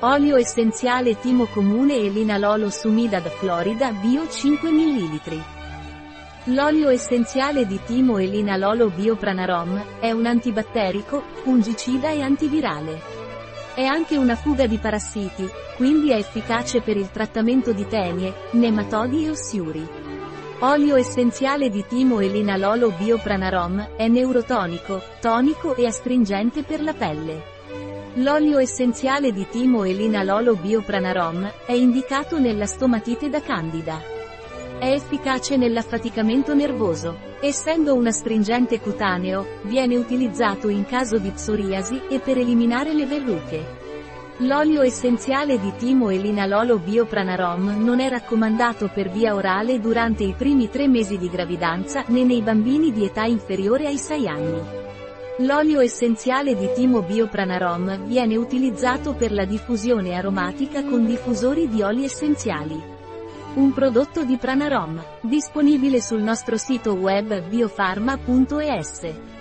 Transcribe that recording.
Olio essenziale timo comune e linalolo sumidad Florida bio 5 ml. L'olio essenziale di timo e linalolo biopranarom è un antibatterico, fungicida e antivirale. È anche una fuga di parassiti, quindi è efficace per il trattamento di tenie, nematodi e ossiuri. Olio essenziale di timo e linalolo biopranarom è neurotonico, tonico e astringente per la pelle. L'olio essenziale di timo e linalolo biopranarom è indicato nella stomatite da candida. È efficace nell'affaticamento nervoso. Essendo un astringente cutaneo, viene utilizzato in caso di psoriasi e per eliminare le verruche. L'olio essenziale di timo e linalolo biopranarom non è raccomandato per via orale durante i primi tre mesi di gravidanza né nei bambini di età inferiore ai 6 anni. L'olio essenziale di timo biopranarom viene utilizzato per la diffusione aromatica con diffusori di oli essenziali. Un prodotto di Pranarom, disponibile sul nostro sito web biofarma.es.